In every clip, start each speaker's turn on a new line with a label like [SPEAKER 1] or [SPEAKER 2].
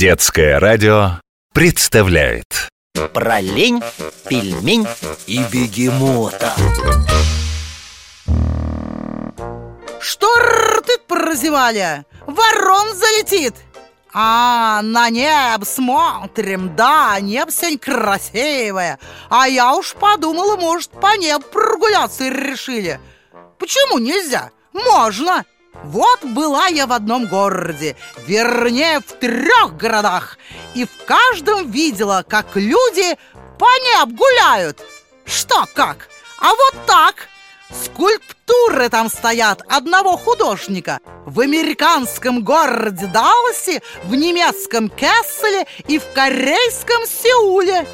[SPEAKER 1] Детское радио представляет.
[SPEAKER 2] Про лень, пельмень и бегемота.
[SPEAKER 3] Что рты прозевали? Ворон залетит. А, на небо смотрим, да, небо сегодня красивое А я уж подумала, может, по небу прогуляться решили. Почему нельзя? Можно вот была я в одном городе, вернее, в трех городах И в каждом видела, как люди по небу гуляют. Что как? А вот так. Скульптуры там стоят одного художника. В американском городе Далласе, в немецком Кесселе и в корейском Сеуле.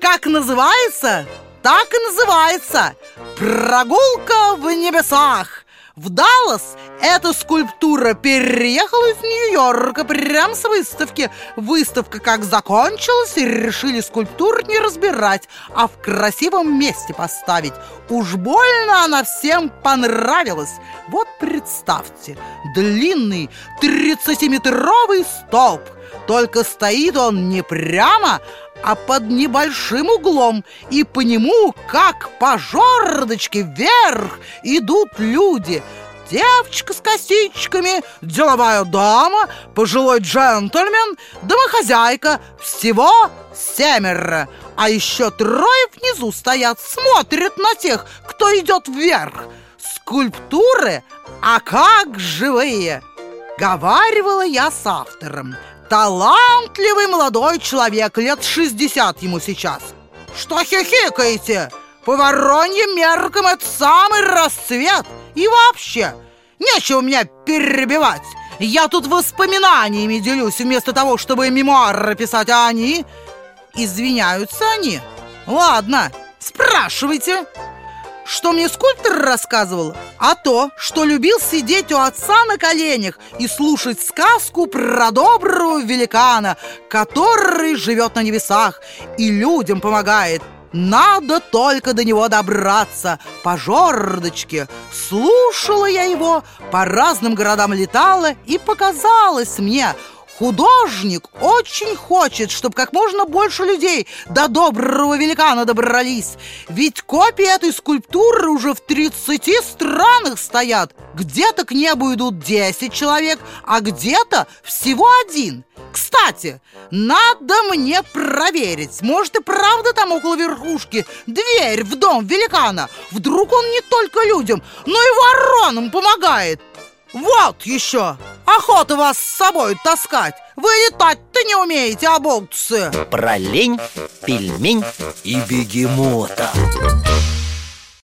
[SPEAKER 3] Как называется? Так и называется. Прогулка в небесах в Даллас эта скульптура переехала из Нью-Йорка прямо с выставки. Выставка как закончилась, и решили скульптуру не разбирать, а в красивом месте поставить. Уж больно она всем понравилась. Вот представьте, длинный 30-метровый столб. Только стоит он не прямо, а под небольшим углом, и по нему, как по жердочке вверх, идут люди. Девочка с косичками, деловая дама, пожилой джентльмен, домохозяйка, всего семеро. А еще трое внизу стоят, смотрят на тех, кто идет вверх. Скульптуры, а как живые! Говаривала я с автором. Талантливый молодой человек, лет 60 ему сейчас. Что хихикаете? По вороньим меркам это самый расцвет. И вообще, нечего меня перебивать. Я тут воспоминаниями делюсь вместо того, чтобы мемуары писать, а они... Извиняются они. Ладно, спрашивайте. Что мне скульптор рассказывал? А то, что любил сидеть у отца на коленях и слушать сказку про доброго великана, который живет на небесах и людям помогает. Надо только до него добраться по жердочке. Слушала я его, по разным городам летала, и показалось мне – Художник очень хочет, чтобы как можно больше людей до доброго великана добрались. Ведь копии этой скульптуры уже в 30 странах стоят. Где-то к небу идут 10 человек, а где-то всего один. Кстати, надо мне проверить. Может и правда там около верхушки дверь в дом великана. Вдруг он не только людям, но и воронам помогает. Вот еще! Охота вас с собой таскать! Вы летать-то не умеете, оболтусы!
[SPEAKER 2] Про лень, пельмень и бегемота